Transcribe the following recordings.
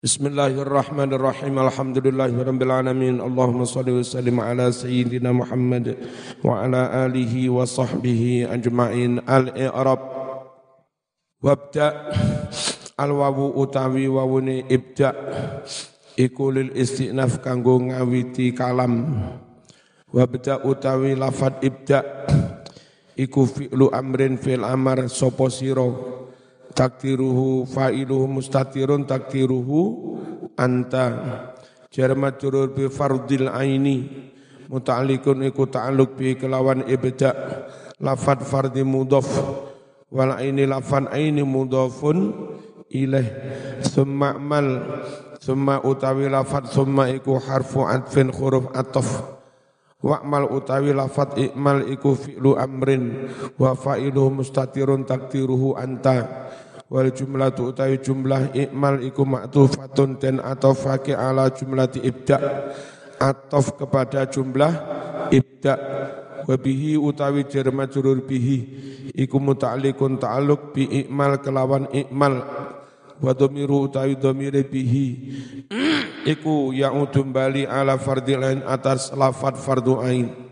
Bismillahirrahmanirrahim. Alhamdulillahirabbil alamin. Allahumma shalli wa sallim ala sayyidina Muhammad wa ala alihi wa sahbihi ajmain. Al-i'rab. Wabda al-wawu utawi wawune ibda iku lil istinaf kanggo ngawiti kalam. Wabda utawi lafad ibda iku fi'lu amrin fil amar sapa sira takdiruhu fa'iluhu mustatirun takdiruhu anta. Jar majrur bi fardil aini muta'alliqun iku ta'alluq bi kelawan ibda. Lafad fardi mudhaf wal aini lafan aini mudhafun ilaih. Summa mal summa utawi lafad summa iku harfu adfin huruf ataf Wa'mal utawi lafat ikmal iku fi'lu amrin wa fa'iluhu mustatirun takdiruhu anta wal jumlatu utawi jumlah ikmal iku ma'tufatun den atofake ala jumlati ibda atof kepada jumlah ibda wa bihi utawi jar majrur bihi. Iku muta'alliqun ta'alluq bi ikmal kelawan ikmal. Wa dhamiru utawi dhamire bihi. Iku ya'udum bali ala fardil ain atas lafat fardu ain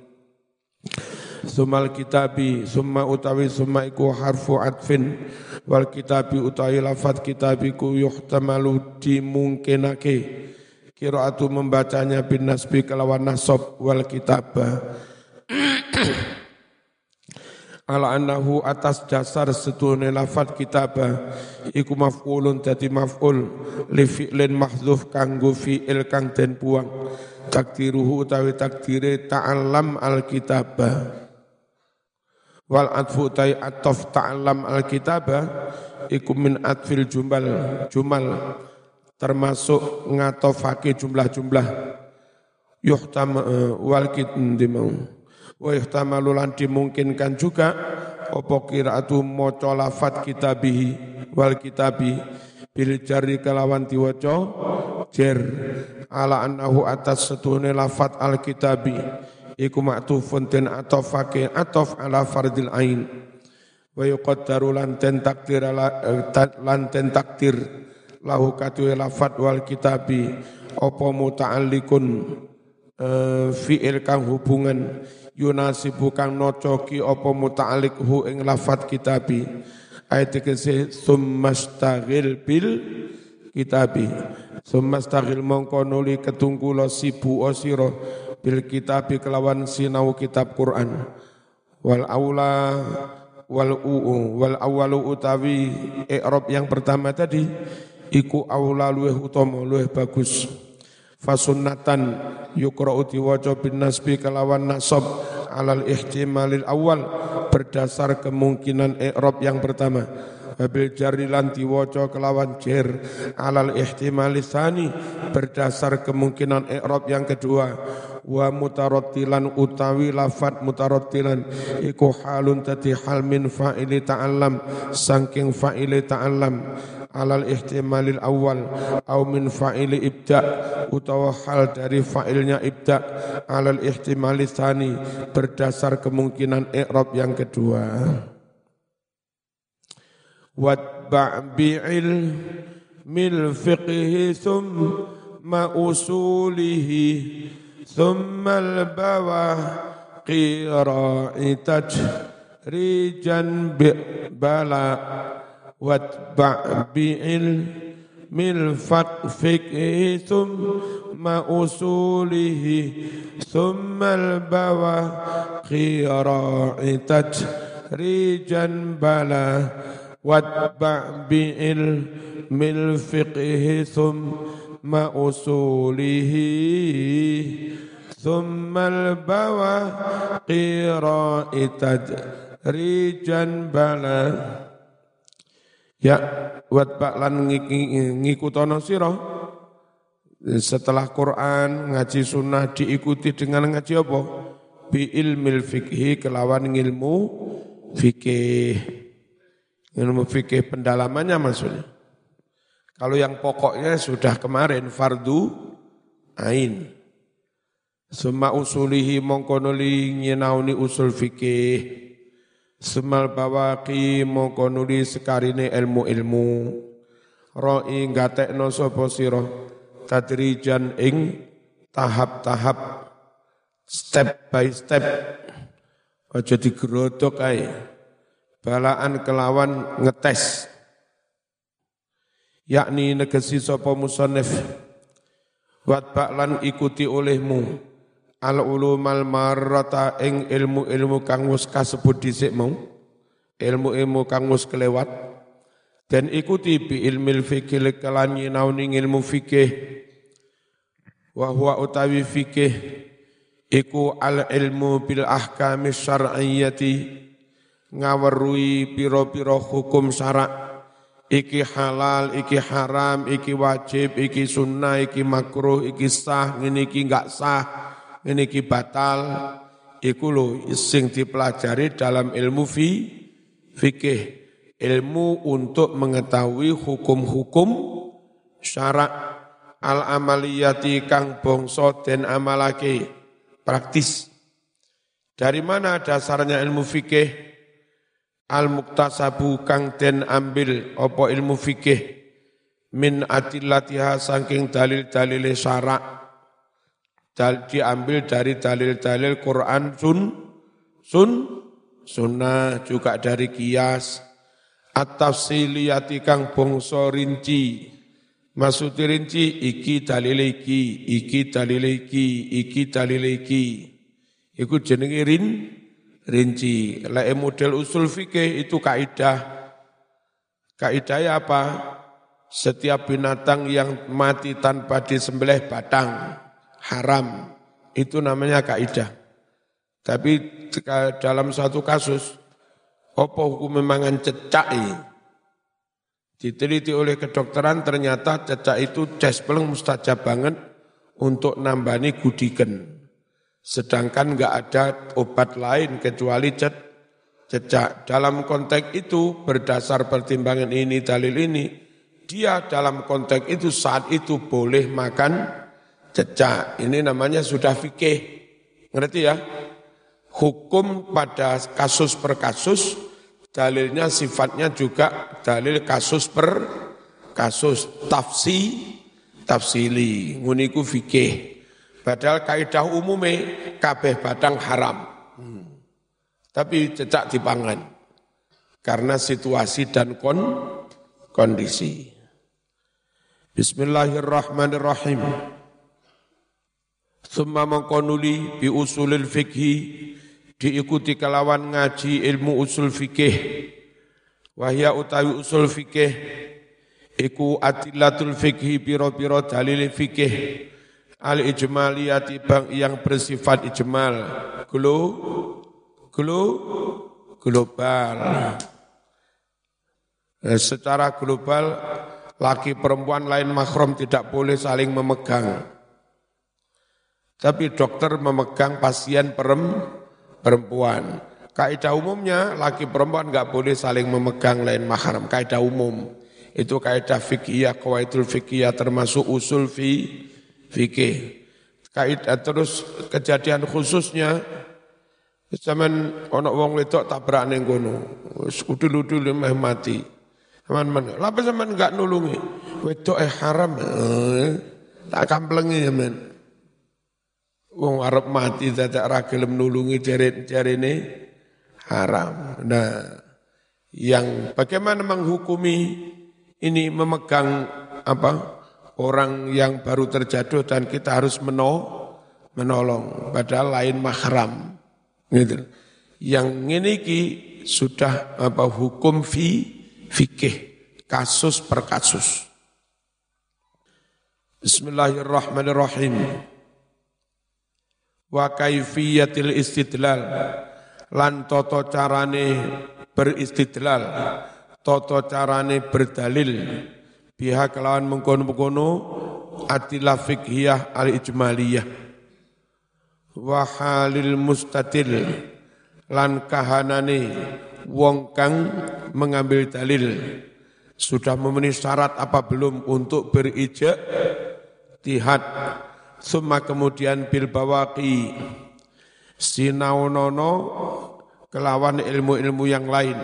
Sumal kitabi summa utawi summa iku harfu atfin. Wal kitabi utawi lafat kitabiku yuhtamalu dimungkinake. Kiraatu membacanya bin nasbi kelawan nasab wal kitabah ala annahu atas dasar setune lafat kitabah iku maf'ulun dadi maf'ul. Li fi'lin mahdzuf kanggo fi'il kang den buang. Takdiruhu utawi takdire ta'allam alkitabah wal atfu tai atof ta'allam alkitabah iku min atfil jumal jumal termasuk ngatofake jumlah-jumlah. Yuhtam uh, wal kitndimau wa yuhtamalu lan dimungkinkan juga opo kiraatu maca lafat kitabihi wal kitabi bil jari kelawan diwaca jer ala annahu atas setune lafat al kitabi iku maktufun den atofake atof ala fardil ain. Wa yuqaddaru lan ten takdir lan ten takdir lahu katwe lafat wal kitabi apa muta'alliqun uh, fi'il kang hubungan yunasibu kang nocoki apa muta'alliq hu ing lafat kitabi. Ayat kese summastagil bil kitabi. Summastagil mongko nuli ketungkulo sibu osiro bil kitabi kelawan sinau kitab Quran. Wal aula wal uu wal awalu utawi i'rab yang pertama tadi iku aula luweh utama luweh bagus. Fasunnatan yukra'u diwaca bin nasbi kelawan nasab alal ihtimalil awal berdasar kemungkinan i'rab yang pertama. Babil jari lan diwaca kelawan jer alal ihtimali tsani berdasar kemungkinan i'rab yang kedua wa mutarattilan utawi lafat mutarattilan iku halun tati hal min fa'ili ta'allam saking fa'ili ta'allam alal ihtimalil awal au min fa'ili ibda utawa hal dari fa'ilnya ibda alal ihtimali tsani berdasar kemungkinan i'rab yang kedua. Watba' bi'il mil fiqhi thumma usulihi al-bawa qira'itaj rijan bala واتبع بعلم الفقه ثم أصوله ثم البواقي تجريجا بلا واتبع بعلم الفقه ثم أصوله ثم البواقي راعي تجريجا بلا Ya watba lan ngikutono sira setelah Quran ngaji sunnah diikuti dengan ngaji apa? Bi ilmil fikhi kelawan ilmu fikih. Ilmu fikih pendalamannya maksudnya. Kalau yang pokoknya sudah kemarin fardu ain. Suma usulihi mongkonoli nyenauni usul fikih. Semal bawaki mongko nuli sekarine ilmu-ilmu. Roi gatekno sapa sira? Tadrijan ing tahap-tahap step by step. Aja digerodok ae. Balaan kelawan ngetes yakni negesi sapa musannif. Wat baklan ikuti olehmu. Al ulumal marrata ing ilmu-ilmu kang wis kasebut dhisik mau ilmu-ilmu kang wis kelewat. Dan ikuti bi ilmil fikih kelan nyinauni ilmu fikih. Wa huwa utawi fikih. Iku al ilmu bil ahkami syar'iyyati. Ngawerui piro-piro hukum syarak iki halal, iki haram, iki wajib, iki sunnah, iki makruh, iki sah, ini iki enggak sah, ini iki batal. Iku lo sing dipelajari dalam ilmu fi, fikih ilmu untuk mengetahui hukum-hukum syarak al amaliyati kang bongso den amalake praktis. Dari mana dasarnya ilmu fikih? Al muktasabu kang den ambil opo ilmu fikih min adillatiha saking dalil-dalil syarak. Dal diambil dari dalil-dalil Quran sun sun sunnah juga dari kias. At-tafsiliyati kang bangsa rinci. Maksud rinci iki dalil iki iki dalil iki iki dalil iki. Iku jenenge rin rinci. Lek model usul fikih itu kaidah. Kaidah apa? Setiap binatang yang mati tanpa disembelih batang haram. Itu namanya kaidah. Tapi dalam satu kasus apa hukum memangan cecak ini? Diteliti oleh kedokteran ternyata cecak itu peleng mustajab banget untuk nambani gudiken. Sedangkan nggak ada obat lain kecuali cet, cecak. Dalam konteks itu berdasar pertimbangan ini dalil ini, dia dalam konteks itu saat itu boleh makan cecak. Ini namanya sudah fikih. Ngerti ya? Hukum pada kasus per kasus dalilnya sifatnya juga dalil kasus per kasus tafsi tafsili nguniku fikih padahal kaidah umume kabeh badang haram. Hmm. tapi cecak dipangan karena situasi dan kon kondisi. Bismillahirrahmanirrahim. Summa mengkonuli bi usulil fikhi diikuti kelawan ngaji ilmu usul fikih wahya utawi usul fikih iku adillatul fikhi piro-piro dalil fikih al ijmaliyati bang yang bersifat ijmal glo glo global eh, secara global laki perempuan lain mahram tidak boleh saling memegang tapi dokter memegang pasien perempuan. Kaidah umumnya laki perempuan nggak boleh saling memegang lain mahram. Kaidah umum itu kaidah fikih, kaidul fikih termasuk usul fi fikih. Kaidah terus kejadian khususnya zaman ono wong wedok tabrak ning kono. Udul-udul meh mati. Teman-teman, lapa zaman enggak nulungi? Wedok eh haram. Eh, tak kamplengi ya men. Wong Arab mati dadak ra gelem nulungi jarene haram. Nah, yang bagaimana menghukumi ini memegang apa orang yang baru terjatuh dan kita harus meno, menolong padahal lain mahram gitu. Yang ini ki sudah apa hukum fi fikih kasus per kasus. Bismillahirrahmanirrahim wa kaifiyatil istidlal lan toto carane beristidlal toto carane berdalil biha kelawan mengkono-mengkono atilah fikhiyah al ijmaliyah wa halil mustadil lan kahanane wong kang mengambil dalil. Sudah memenuhi syarat apa belum untuk berijak tihad Suma kemudian bil bawaki sinaunono kelawan ilmu-ilmu yang lain.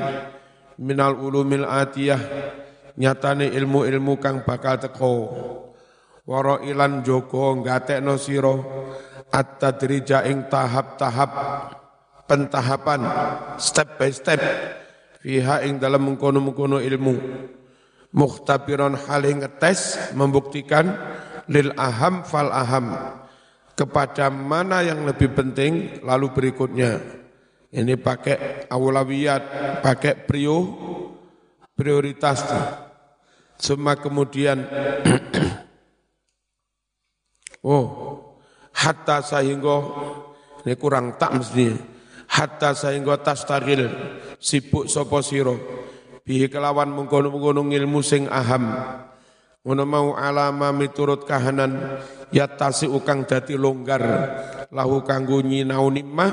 Minal ulumil atiyah nyatane ilmu-ilmu kang bakal teko. Waro ilan jogo ngatekno sira. At-tadrija ing tahap-tahap pentahapan step by step fiha ing dalam mengkono-mengkono ilmu. Mukhtabiron haling ngetes membuktikan lil aham fal aham kepada mana yang lebih penting lalu berikutnya. Ini pakai awalawiyat pakai prio prioritas semua kemudian oh hatta sehingga ini kurang tak mesti hatta sehingga tas tagil sibuk sopo siro. Bihi kelawan mengkono-mengkono ilmu sing aham. Ngono mau alama miturut kahanan yatasi ukang dadi longgar lahu kanggo nyinau nikmah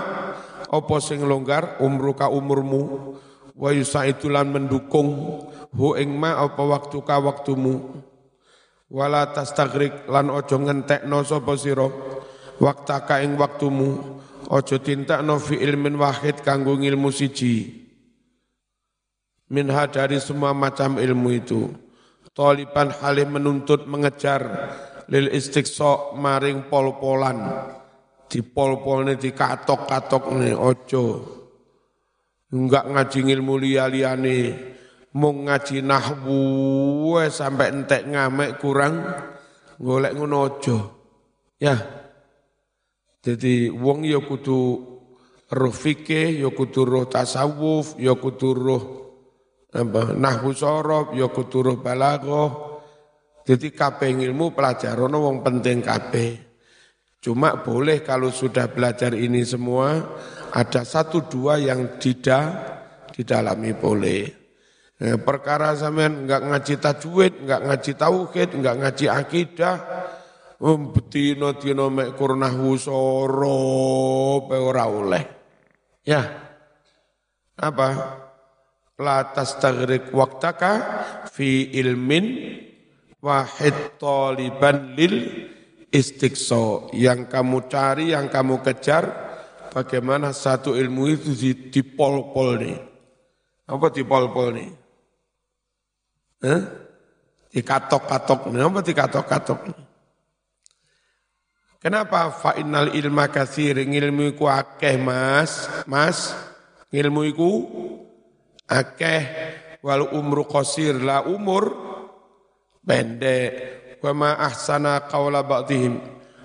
apa sing longgar umruka umurmu wa yusaitulan mendukung hu ing ma apa waktu ka waktumu. Wala tastagrik lan ojo ngentekno sapa sira waktaka ing waktumu. Ojo tintakno fi ilmin wahid kanggo ilmu siji. Minha dari semua macam ilmu itu. Taliban halim menuntut mengejar lil istiqsa maring pol-polan. Di pol-polne di katok-katok nih ojo enggak ngaji ilmu liya-liyane. Mung ngaji nahwu sampai entek ngamek kurang golek ngono ojo ya. Jadi wong ya kudu roh fikih ya kudu roh tasawuf ya kudu roh apa nahwu sorob ya kuturuh balaghah. Jadi kabeh ilmu pelajaran wong penting kabeh cuma boleh kalau sudah belajar ini semua ada satu dua yang tidak didalami boleh. Eh, perkara sampean enggak ngaji tajwid enggak ngaji tauhid enggak ngaji akidah um, betino dino mek nahwu sorob ora oleh. Ya. Apa? La tastagrik waktaka fi ilmin wahid taliban lil istiqso yang kamu cari yang kamu kejar bagaimana satu ilmu itu dipol-pol nih? Apa dipol-pol nih? Eh? dikatok-katok nih. Apa dikatok-katok nih? Kenapa? Fa'inal ilma kasir ilmu iku akeh mas. Mas ilmu iku akeh. Wal umru qasir la umur pendek wa ma ahsana qaula ba'dihim.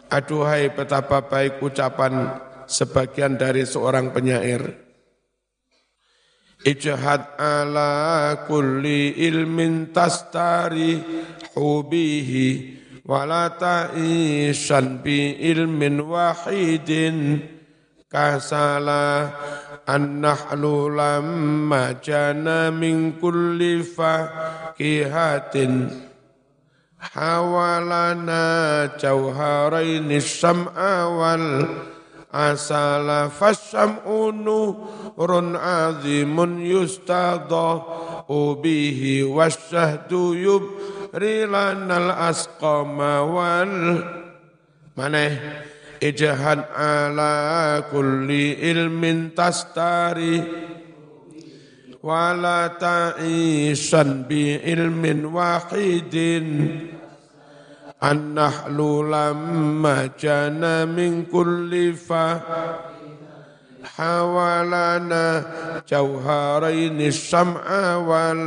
Aduhai betapa baik ucapan sebagian dari seorang penyair. Ijhad ala kulli ilmin tastari hubihi wala ta'ishan bi ilmin wahidin. Kasala an-nahlu lamma jana min kulli fakihatin hawalana jauharaini sam'a wal asala fasyam'u nurun azimun yustada bihi wasyahdu yubrilanal asqama wal maneh ijhad ala kulli ilmin tastari wala ta'isan bi ilmin wahidin an-nahlu lamma jana min kulli fa hawalana jauharaini sam'a wal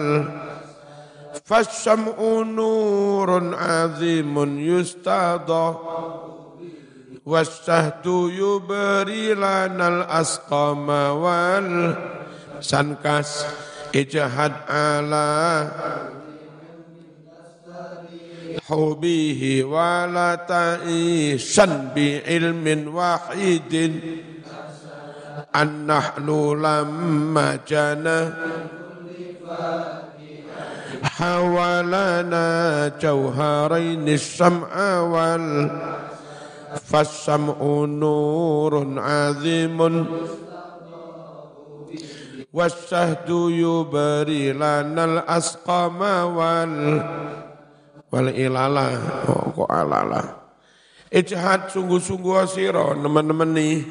fasyam'u nurun azimun yustada wasahdu yubri lanal asqama wal sankas ijhad ala به ولا تعيشا بعلم واحد. أن نحن لما جنى حولنا جوهرين السمع وال فالسمع نور عظيم. والشهد يبري لنا الأسقام وال wal ilala. Oh, kok alala? Ijhad sungguh-sungguh asiro teman-teman nih.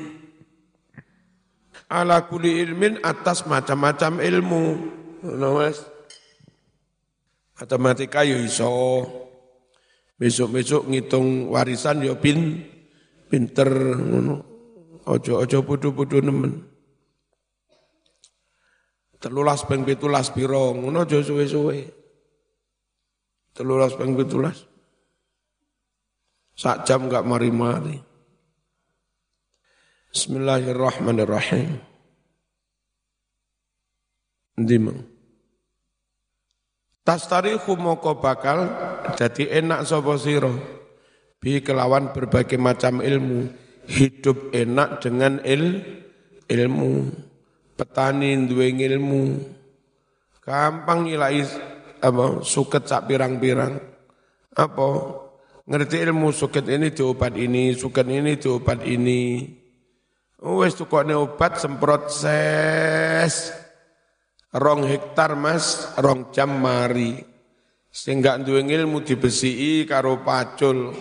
Ala kuli ilmin atas macam-macam ilmu. Nah, no, mas matematika yo iso. Besok-besok ngitung warisan yo pin pinter ngono. Ojo-ojo bodoh-bodoh nemen. Telulas ping pitulas piro ngono aja suwe-suwe. Telulas peng pitulas. Sak jam enggak mari-mari. Bismillahirrahmanirrahim. Ndimang. Tastarihu moko bakal jadi enak sapa sira bi kelawan berbagai macam ilmu hidup enak dengan il ilmu petani duwe ilmu gampang ngilai apa suket sak pirang-pirang apa ngerti ilmu suket ini diobat ini suket ini diobat ini wes tukokne obat semprot ses rong hektar mas, rong jam mari. Sehingga duwe ilmu dibesiki karo pacul.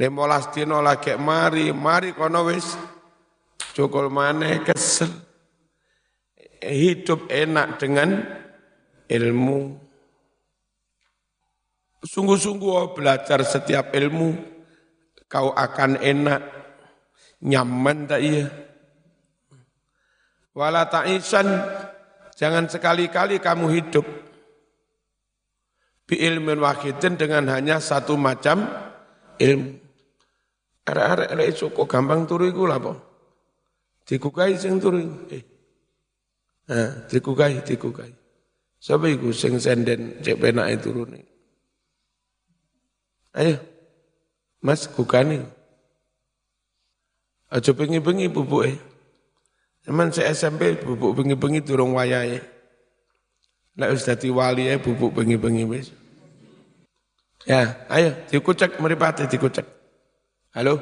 Lemolas dino lagi mari, mari kono wis cukul maneh kesel. Hidup enak dengan ilmu. Sungguh-sungguh belajar setiap ilmu, kau akan enak, nyaman tak iya. Wala ta'isan Jangan sekali-kali kamu hidup bi ilmin wahidin dengan hanya satu macam ilmu. Arek-arek lek kok gampang turu iku lha apa? Dikukai sing turu. Eh. Nah, dikukai, dikukai. Sapa iku sing senden cek penake turune? Ayo. Mas kukani. Aja bengi-bengi bubuke. Cuman saya SMP bubuk bengi-bengi durung wayahe. Nek wis dadi wali bubuk bengi-bengi wis. Ya, ayo dikucek mripate dikucek. Halo.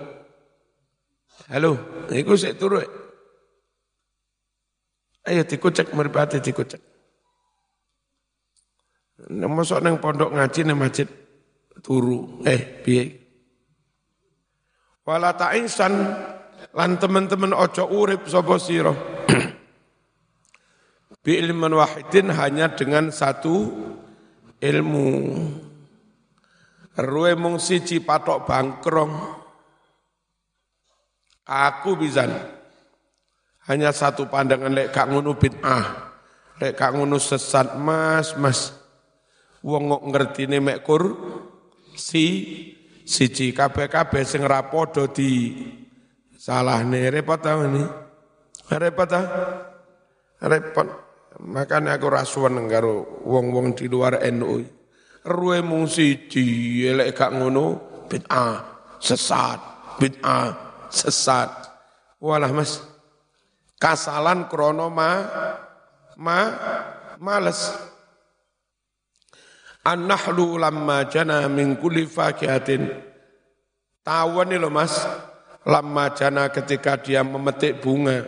Halo, iku sik turu. Ayo dikucek mripate dikucek. Nek mosok nang pondok ngaji nang masjid turu. Eh, piye? Wala ta'insan lan teman-teman ojo urip sapa sira? Bi ilmin wahidin hanya dengan satu ilmu. Ruwe mung siji patok bangkrong. Aku bisa hanya satu pandangan lek gak ngono bid'ah lek gak ngono sesat mas mas. Wong kok ngertine mek kur si siji kabeh-kabeh sing ra padha di Salah nih, repot tau ini. Repot tau? Repot. Makanya aku rasuan karo wong-wong di luar NU. Ruwe mung siji, elek gak ngono, bid'ah, sesat, bid'ah, sesat. Walah mas, kasalan krono ma, ma, males. An-nahlu lamma jana min kulli fakihatin. Tawon lo mas, lama jana ketika dia memetik bunga.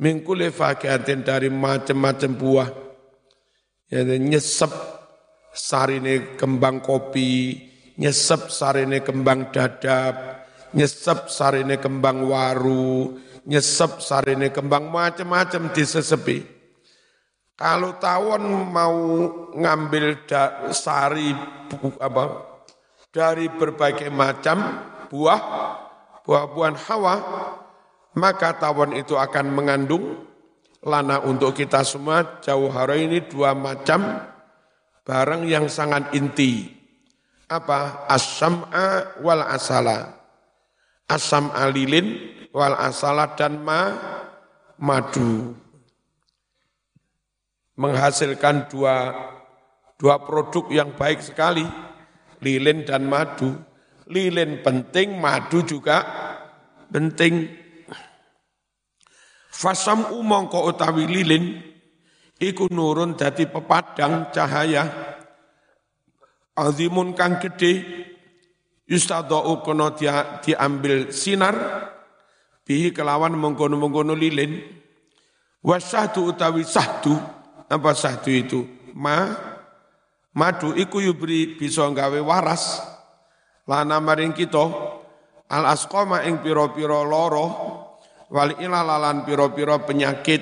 Mingkule fakihatin dari macam-macam buah. Ya, nyesep sarine kembang kopi nyesep sarine kembang dadap nyesep sarine kembang waru nyesep sarine kembang macam-macam disesepi kalau tawon mau ngambil da, sari apa dari berbagai macam buah buah-buahan hawa, maka tawon itu akan mengandung lana untuk kita semua jauh hari ini dua macam barang yang sangat inti. Apa? As-sam'a wal asala. Asam alilin wal asala dan ma madu. Menghasilkan dua dua produk yang baik sekali, lilin dan madu. Lilin penting, madu juga penting. Fasam umongko utawi lilin, iku nurun dadi pepadang cahaya, azimun kang gede, yustadau kono dia diambil sinar, bihi kelawan mengkono-mengkono lilin, wasahdu utawi sahdu, apa sahdu itu? Ma, madu iku yubri bisa gawe waras, lana maring kita al asqama ing pira-pira lara wal ilalalan pira-pira penyakit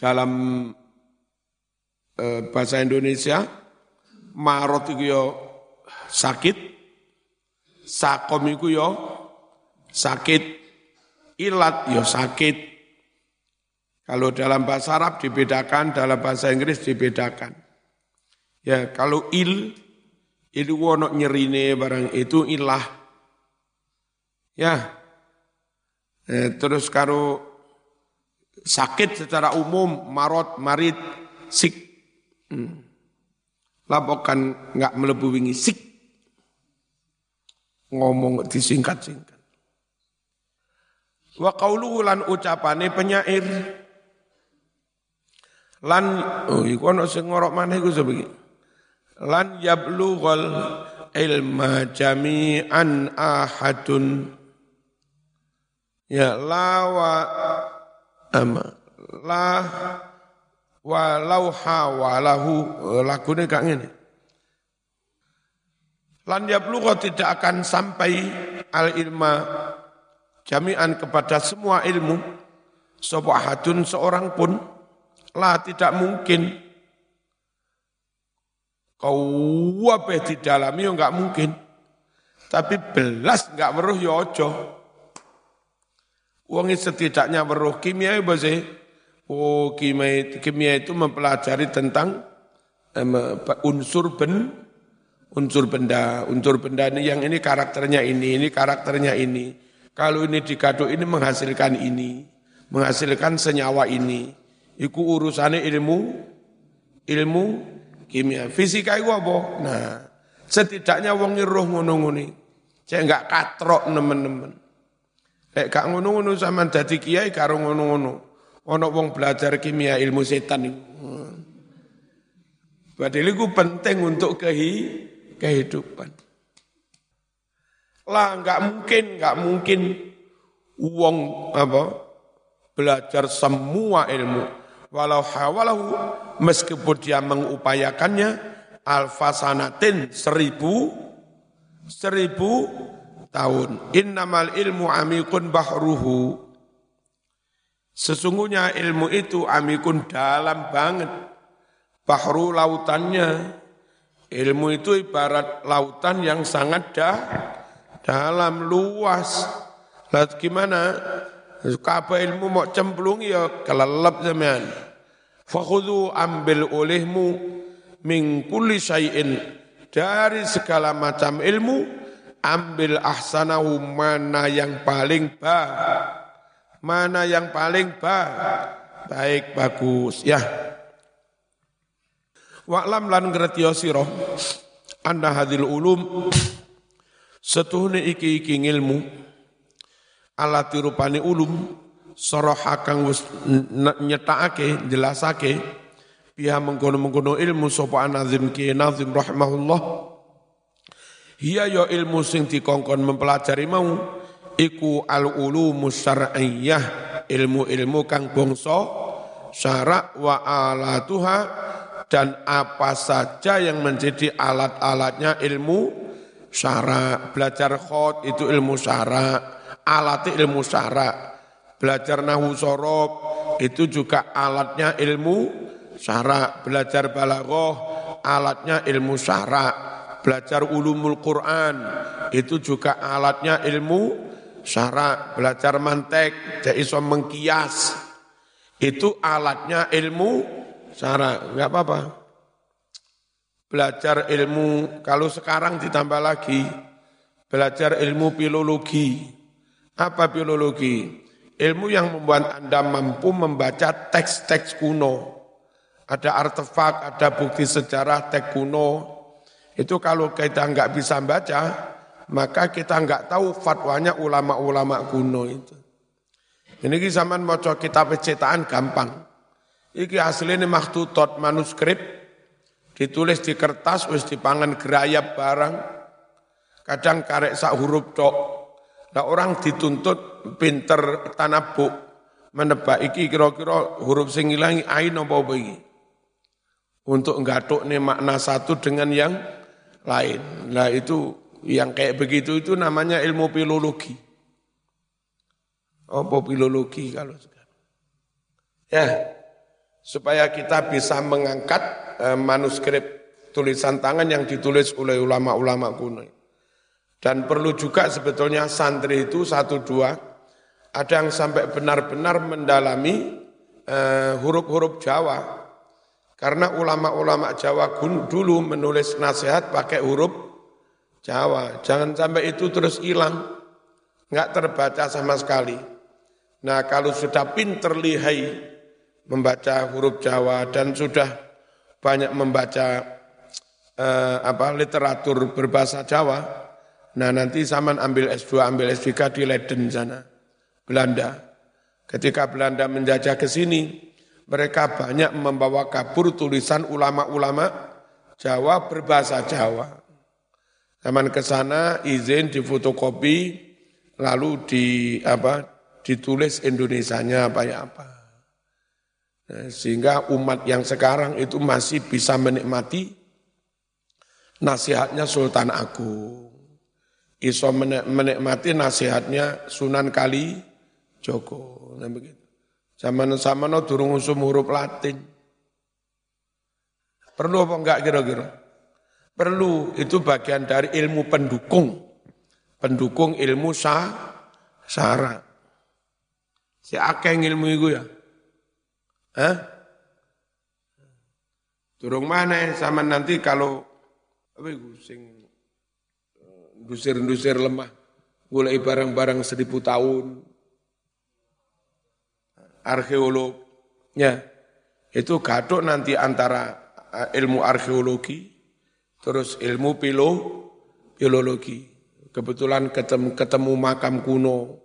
dalam eh, bahasa Indonesia marot itu yo sakit, sakom itu yo sakit, ilat yo sakit. Kalau dalam bahasa Arab dibedakan, dalam bahasa Inggris dibedakan. Ya, kalau il itu wono nyerine barang itu ilah. Ya. Eh, terus kalau sakit secara umum, marot, marit, sik. Hmm. Lapokan nggak melebu wingi sik. Ngomong disingkat-singkat. Wa qauluhu lan ucapane penyair. Lan oh iku ana sing ngorok maneh iku sebegi. Lan yablughal ilma jami'an ahadun. Ya lawa ama la walau hawalahu lagune kak ngene. Lan yablugha tidak akan sampai al ilma jami'an kepada semua ilmu sapa hadun seorang pun lah tidak mungkin kau wabe di dalamnya enggak mungkin tapi belas enggak weruh ya aja Wong setidaknya weruh kimia ya sih? Oh kimia, kimia itu mempelajari tentang um, unsur ben unsur benda, unsur benda ini yang ini karakternya ini, ini karakternya ini. Kalau ini dikado ini menghasilkan ini, menghasilkan senyawa ini. Iku urusannya ilmu ilmu kimia. Fisika itu apa? Nah, setidaknya wong roh ngono-ngono. Saya enggak katrok nemen-nemen. Lek gak ngono-ngono sampean dadi kiai karo ngono-ngono. Ana wong belajar kimia ilmu setan iku. Padahal itu penting untuk kehi, kehidupan. Lah nggak mungkin, nggak mungkin uang apa belajar semua ilmu. Walau hawalahu meskipun dia mengupayakannya alfasanatin seribu seribu tahun. Innamal ilmu amikun bahruhu. Sesungguhnya ilmu itu amikun dalam banget. Bahru lautannya. Ilmu itu ibarat lautan yang sangat dah, dalam luas. Lalu gimana? Apa ilmu mau cemplung ya kelelep zaman. Fakhudu ambil olehmu min kulli syai'in. Dari segala macam ilmu ambil ahsanahu mana yang paling ba mana yang paling ba. Baik bagus ya. Wa'lam lan ngerti sira anda hadil ulum setuhne iki iki ilmu ala tirupane ulum soroha kang wis nyetakake jelasake. Biha mengkono-mengkono ilmu sapa anazim ki nazim rahimahullah. Hiya ya ilmu sing dikongkon mempelajari mau iku al ulumu syar'iyyah ilmu-ilmu kang bangsa syarak wa alatuha dan apa saja yang menjadi alat-alatnya ilmu syarak. Belajar khot itu ilmu syarak alat ilmu syarak. Belajar nahu sorob itu juga alatnya ilmu syarak. Belajar balaghah alatnya ilmu syarak. Belajar ulumul Quran itu juga alatnya ilmu syara belajar mantek jadi mengkias itu alatnya ilmu syara nggak apa-apa. Belajar ilmu kalau sekarang ditambah lagi belajar ilmu filologi apa filologi ilmu yang membuat anda mampu membaca teks-teks kuno ada artefak ada bukti sejarah teks kuno itu kalau kita nggak bisa baca, maka kita nggak tahu fatwanya ulama-ulama kuno itu. Ini zaman mau kitab cetakan gampang. Iki aslinya maktutot manuskrip, ditulis di kertas, wis dipangan gerayap barang. Kadang karek sak huruf tok. Nah orang dituntut pinter tanabuk, menebak iki kira-kira huruf sing ilangi ain apa apa iki. Untuk nih makna satu dengan yang lain. Nah itu yang kayak begitu itu namanya ilmu filologi. Apa filologi kalau sekarang? Ya, supaya kita bisa mengangkat eh, manuskrip tulisan tangan yang ditulis oleh ulama-ulama kuno. Dan perlu juga sebetulnya santri itu satu dua, ada yang sampai benar-benar mendalami eh, huruf-huruf Jawa. Karena ulama-ulama Jawa dulu menulis nasihat pakai huruf Jawa. Jangan sampai itu terus hilang, nggak terbaca sama sekali. Nah kalau sudah pinter lihai membaca huruf Jawa dan sudah banyak membaca eh, apa literatur berbahasa Jawa, nah nanti zaman ambil S2, ambil S3 di Leiden sana, Belanda. Ketika Belanda menjajah ke sini, mereka banyak membawa kabur tulisan ulama-ulama Jawa berbahasa Jawa. Zaman ke sana izin difotokopi lalu di apa ditulis Indonesianya apa ya apa. Nah, sehingga umat yang sekarang itu masih bisa menikmati nasihatnya Sultan Agung. Iso menikmati nasihatnya Sunan Kali Joko. Nah begitu. Zaman zaman durung usum huruf Latin. Perlu apa enggak kira-kira? Perlu, itu bagian dari ilmu pendukung. Pendukung ilmu sah, syarat. Si akeh ilmu itu ya. Hah? Durung mana sama nanti kalau apa itu sing dusir-dusir lemah, mulai barang-barang seribu tahun, arkeolognya itu gadok nanti antara eh, ilmu arkeologi terus ilmu pilo filologi. Kebetulan ketemu, ketemu makam kuno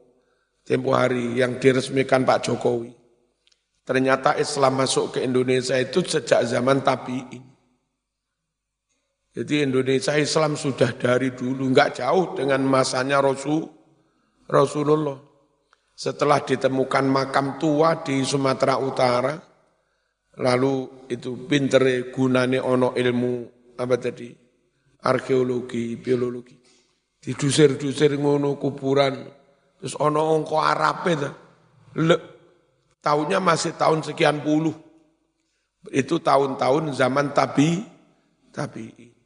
tempo hari yang diresmikan Pak Jokowi. Ternyata Islam masuk ke Indonesia itu sejak zaman tabi'in. Jadi Indonesia Islam sudah dari dulu, nggak jauh dengan masanya Rasul, Rasulullah. Setelah ditemukan makam tua di Sumatera Utara, lalu itu pinter gunane ono ilmu apa tadi? Arkeologi, biologi. Didusir-dusir ngono kuburan. Terus ono ongko Arab itu. Le, tahunnya masih tahun sekian puluh. Itu tahun-tahun zaman tabi, tabi.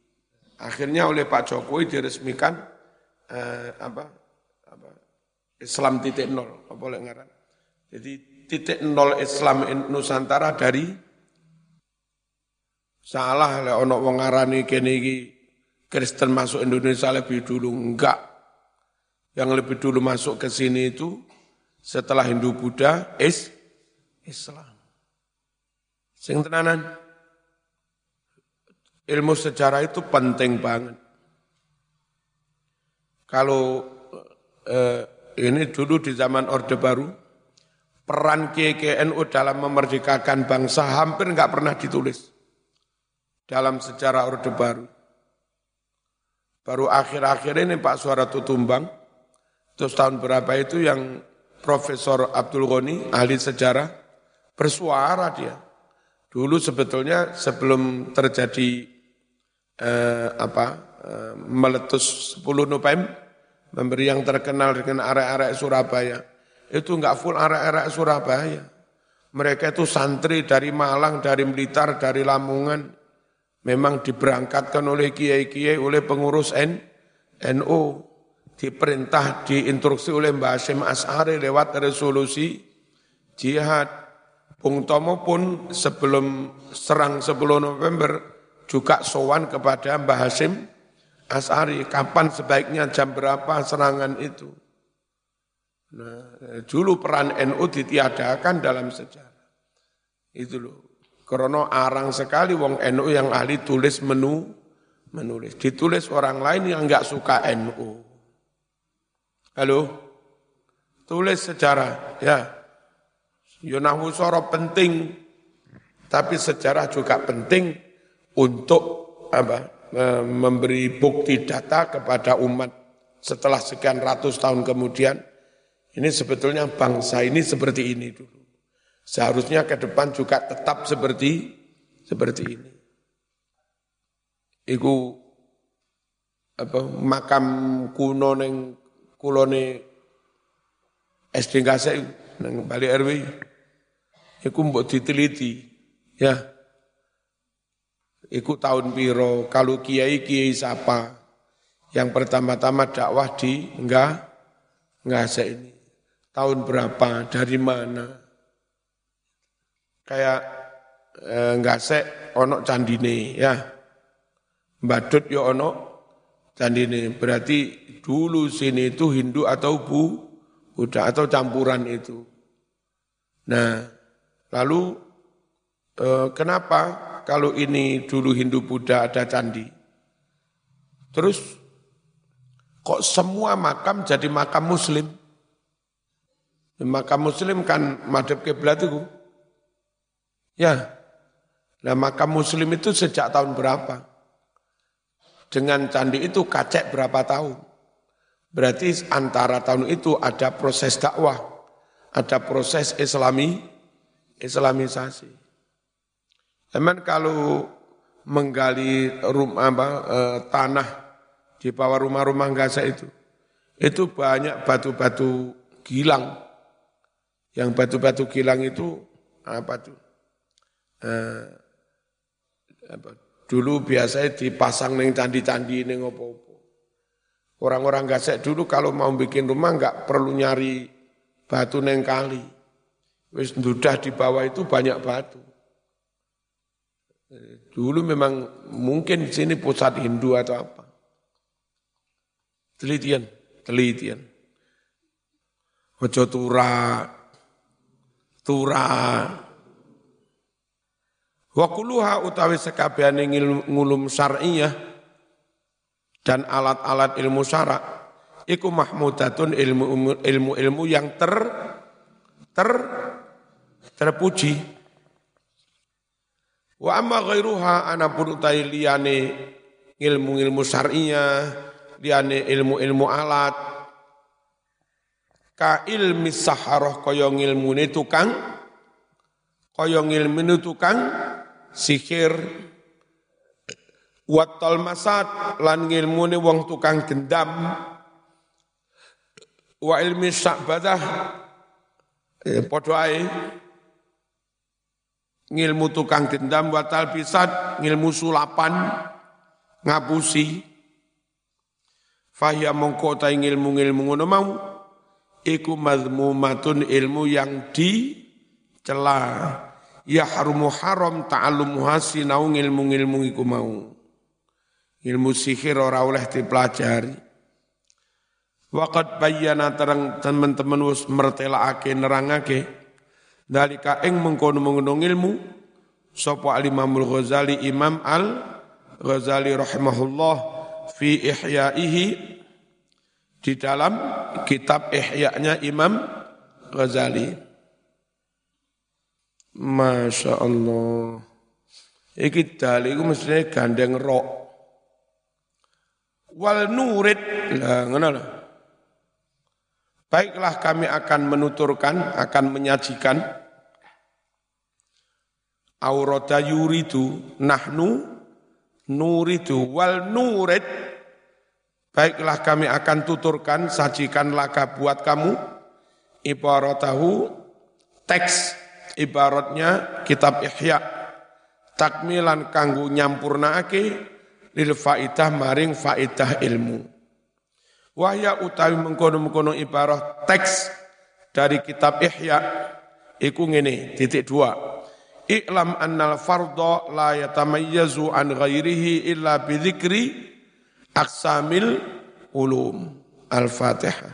Akhirnya oleh Pak Jokowi diresmikan eh, apa Islam titik nol, apa boleh ngaran. Jadi titik nol Islam Nusantara dari salah oleh ono wong ngarani Kristen masuk Indonesia lebih dulu enggak. Yang lebih dulu masuk ke sini itu setelah Hindu Buddha is Islam. Sing tenanan ilmu sejarah itu penting banget. Kalau eh, ini dulu di zaman Orde Baru, peran KKNU dalam memerdekakan bangsa hampir nggak pernah ditulis dalam sejarah Orde Baru. Baru akhir-akhir ini Pak Suara Tutumbang, terus tahun berapa itu yang Profesor Abdul Ghani, ahli sejarah, bersuara dia. Dulu sebetulnya sebelum terjadi eh, apa eh, meletus 10 November, memberi yang terkenal dengan arek-arek Surabaya. Itu enggak full arek-arek Surabaya. Mereka itu santri dari Malang, dari Blitar, dari Lamongan. Memang diberangkatkan oleh kiai-kiai, oleh pengurus N, NU. Diperintah, diinstruksi oleh Mbah Hashim As'ari lewat resolusi jihad. Bung Tomo pun sebelum serang 10 November juga sowan kepada Mbah Hashim As'ari, kapan sebaiknya jam berapa serangan itu? Nah, dulu peran NU ditiadakan dalam sejarah. Itu loh. Karena arang sekali wong NU yang ahli tulis menu, menulis. Ditulis orang lain yang enggak suka NU. Halo? Tulis sejarah, ya. Yunahu soro penting, tapi sejarah juga penting untuk apa? memberi bukti data kepada umat setelah sekian ratus tahun kemudian, ini sebetulnya bangsa ini seperti ini dulu. Seharusnya ke depan juga tetap seperti seperti ini. Iku apa makam kuno neng kulone SD Gasek neng Bali RW. Iku mbok diteliti ya ikut tahun piro, kalau kiai kiai siapa. Yang pertama-tama dakwah di enggak enggak ini. Tahun berapa, dari mana. Kayak eh, enggak sek ono candine ya. Badut yo ono candine. Berarti dulu sini itu Hindu atau Bu Buddha atau campuran itu. Nah, lalu eh, kenapa kalau ini dulu Hindu Buddha ada candi? Terus kok semua makam jadi makam muslim? Makam muslim kan madhab kiblat itu. Ya. Nah makam muslim itu sejak tahun berapa? Dengan candi itu kacek berapa tahun? Berarti antara tahun itu ada proses dakwah, ada proses islami, islamisasi. Emang kalau menggali rumah apa, e, tanah di bawah rumah-rumah Gaza itu, itu banyak batu-batu gilang. Yang batu-batu gilang itu apa tuh? E, apa, dulu biasanya dipasang neng candi-candi neng opo-opo. Orang-orang Gaza dulu kalau mau bikin rumah nggak perlu nyari batu neng kali. Wis dudah di bawah itu banyak batu. Dulu memang mungkin di sini pusat Hindu atau apa. Telitian, telitian. Ojo tura, tura. Wa kuluha utawi sekabehane ngulum syar'iyah dan alat-alat ilmu syara iku mahmudatun ilmu ilmu ilmu yang ter ter terpuji Wa amma ghairuha anapun utai liyane ilmu-ilmu syar'iyah, liyane ilmu-ilmu alat, ka ilmi saharoh kaya ngilmune tukang, kaya ngilmune tukang sihir, watol masad lan ngilmune wong tukang gendam, wa ilmi sa'badah, eh, podo ae, ngilmu tukang dendam batal pisat, ngilmu sulapan, ngapusi. Fahya mongko ta ngilmu-ngilmu ngono mau iku mazmumatun ilmu yang dicela. Ya harumu haram ta'allumu hasinau ngilmu-ngilmu iku mau. Ilmu sihir ora oleh dipelajari. Waqat bayyana terang teman-teman wis mertelaake nerangake dalika ing mengkono-mengkono ilmu sapa al Imamul Ghazali Imam Al Ghazali rahimahullah fi ihyaihi di dalam kitab Ihya-nya Imam Ghazali. Masya Allah. Iki dalil iku mestine gandeng rok. Wal nurid. Lah ngono lho. Baiklah kami akan menuturkan, akan menyajikan. Aurada yuridu nahnu nuridu wal nurid. Baiklah kami akan tuturkan sajikan laka buat kamu. Ibaratahu teks ibaratnya kitab ihya. Takmilan kanggo nyampurnaake lil faidah maring faidah ilmu wahya utawi mengkono-mengkono ibarat teks dari kitab ihya iku ngene titik dua I'lam annal fardha la yatamayyazu an ghairihi illa bi dzikri aqsamil ulum. Al-Fatihah.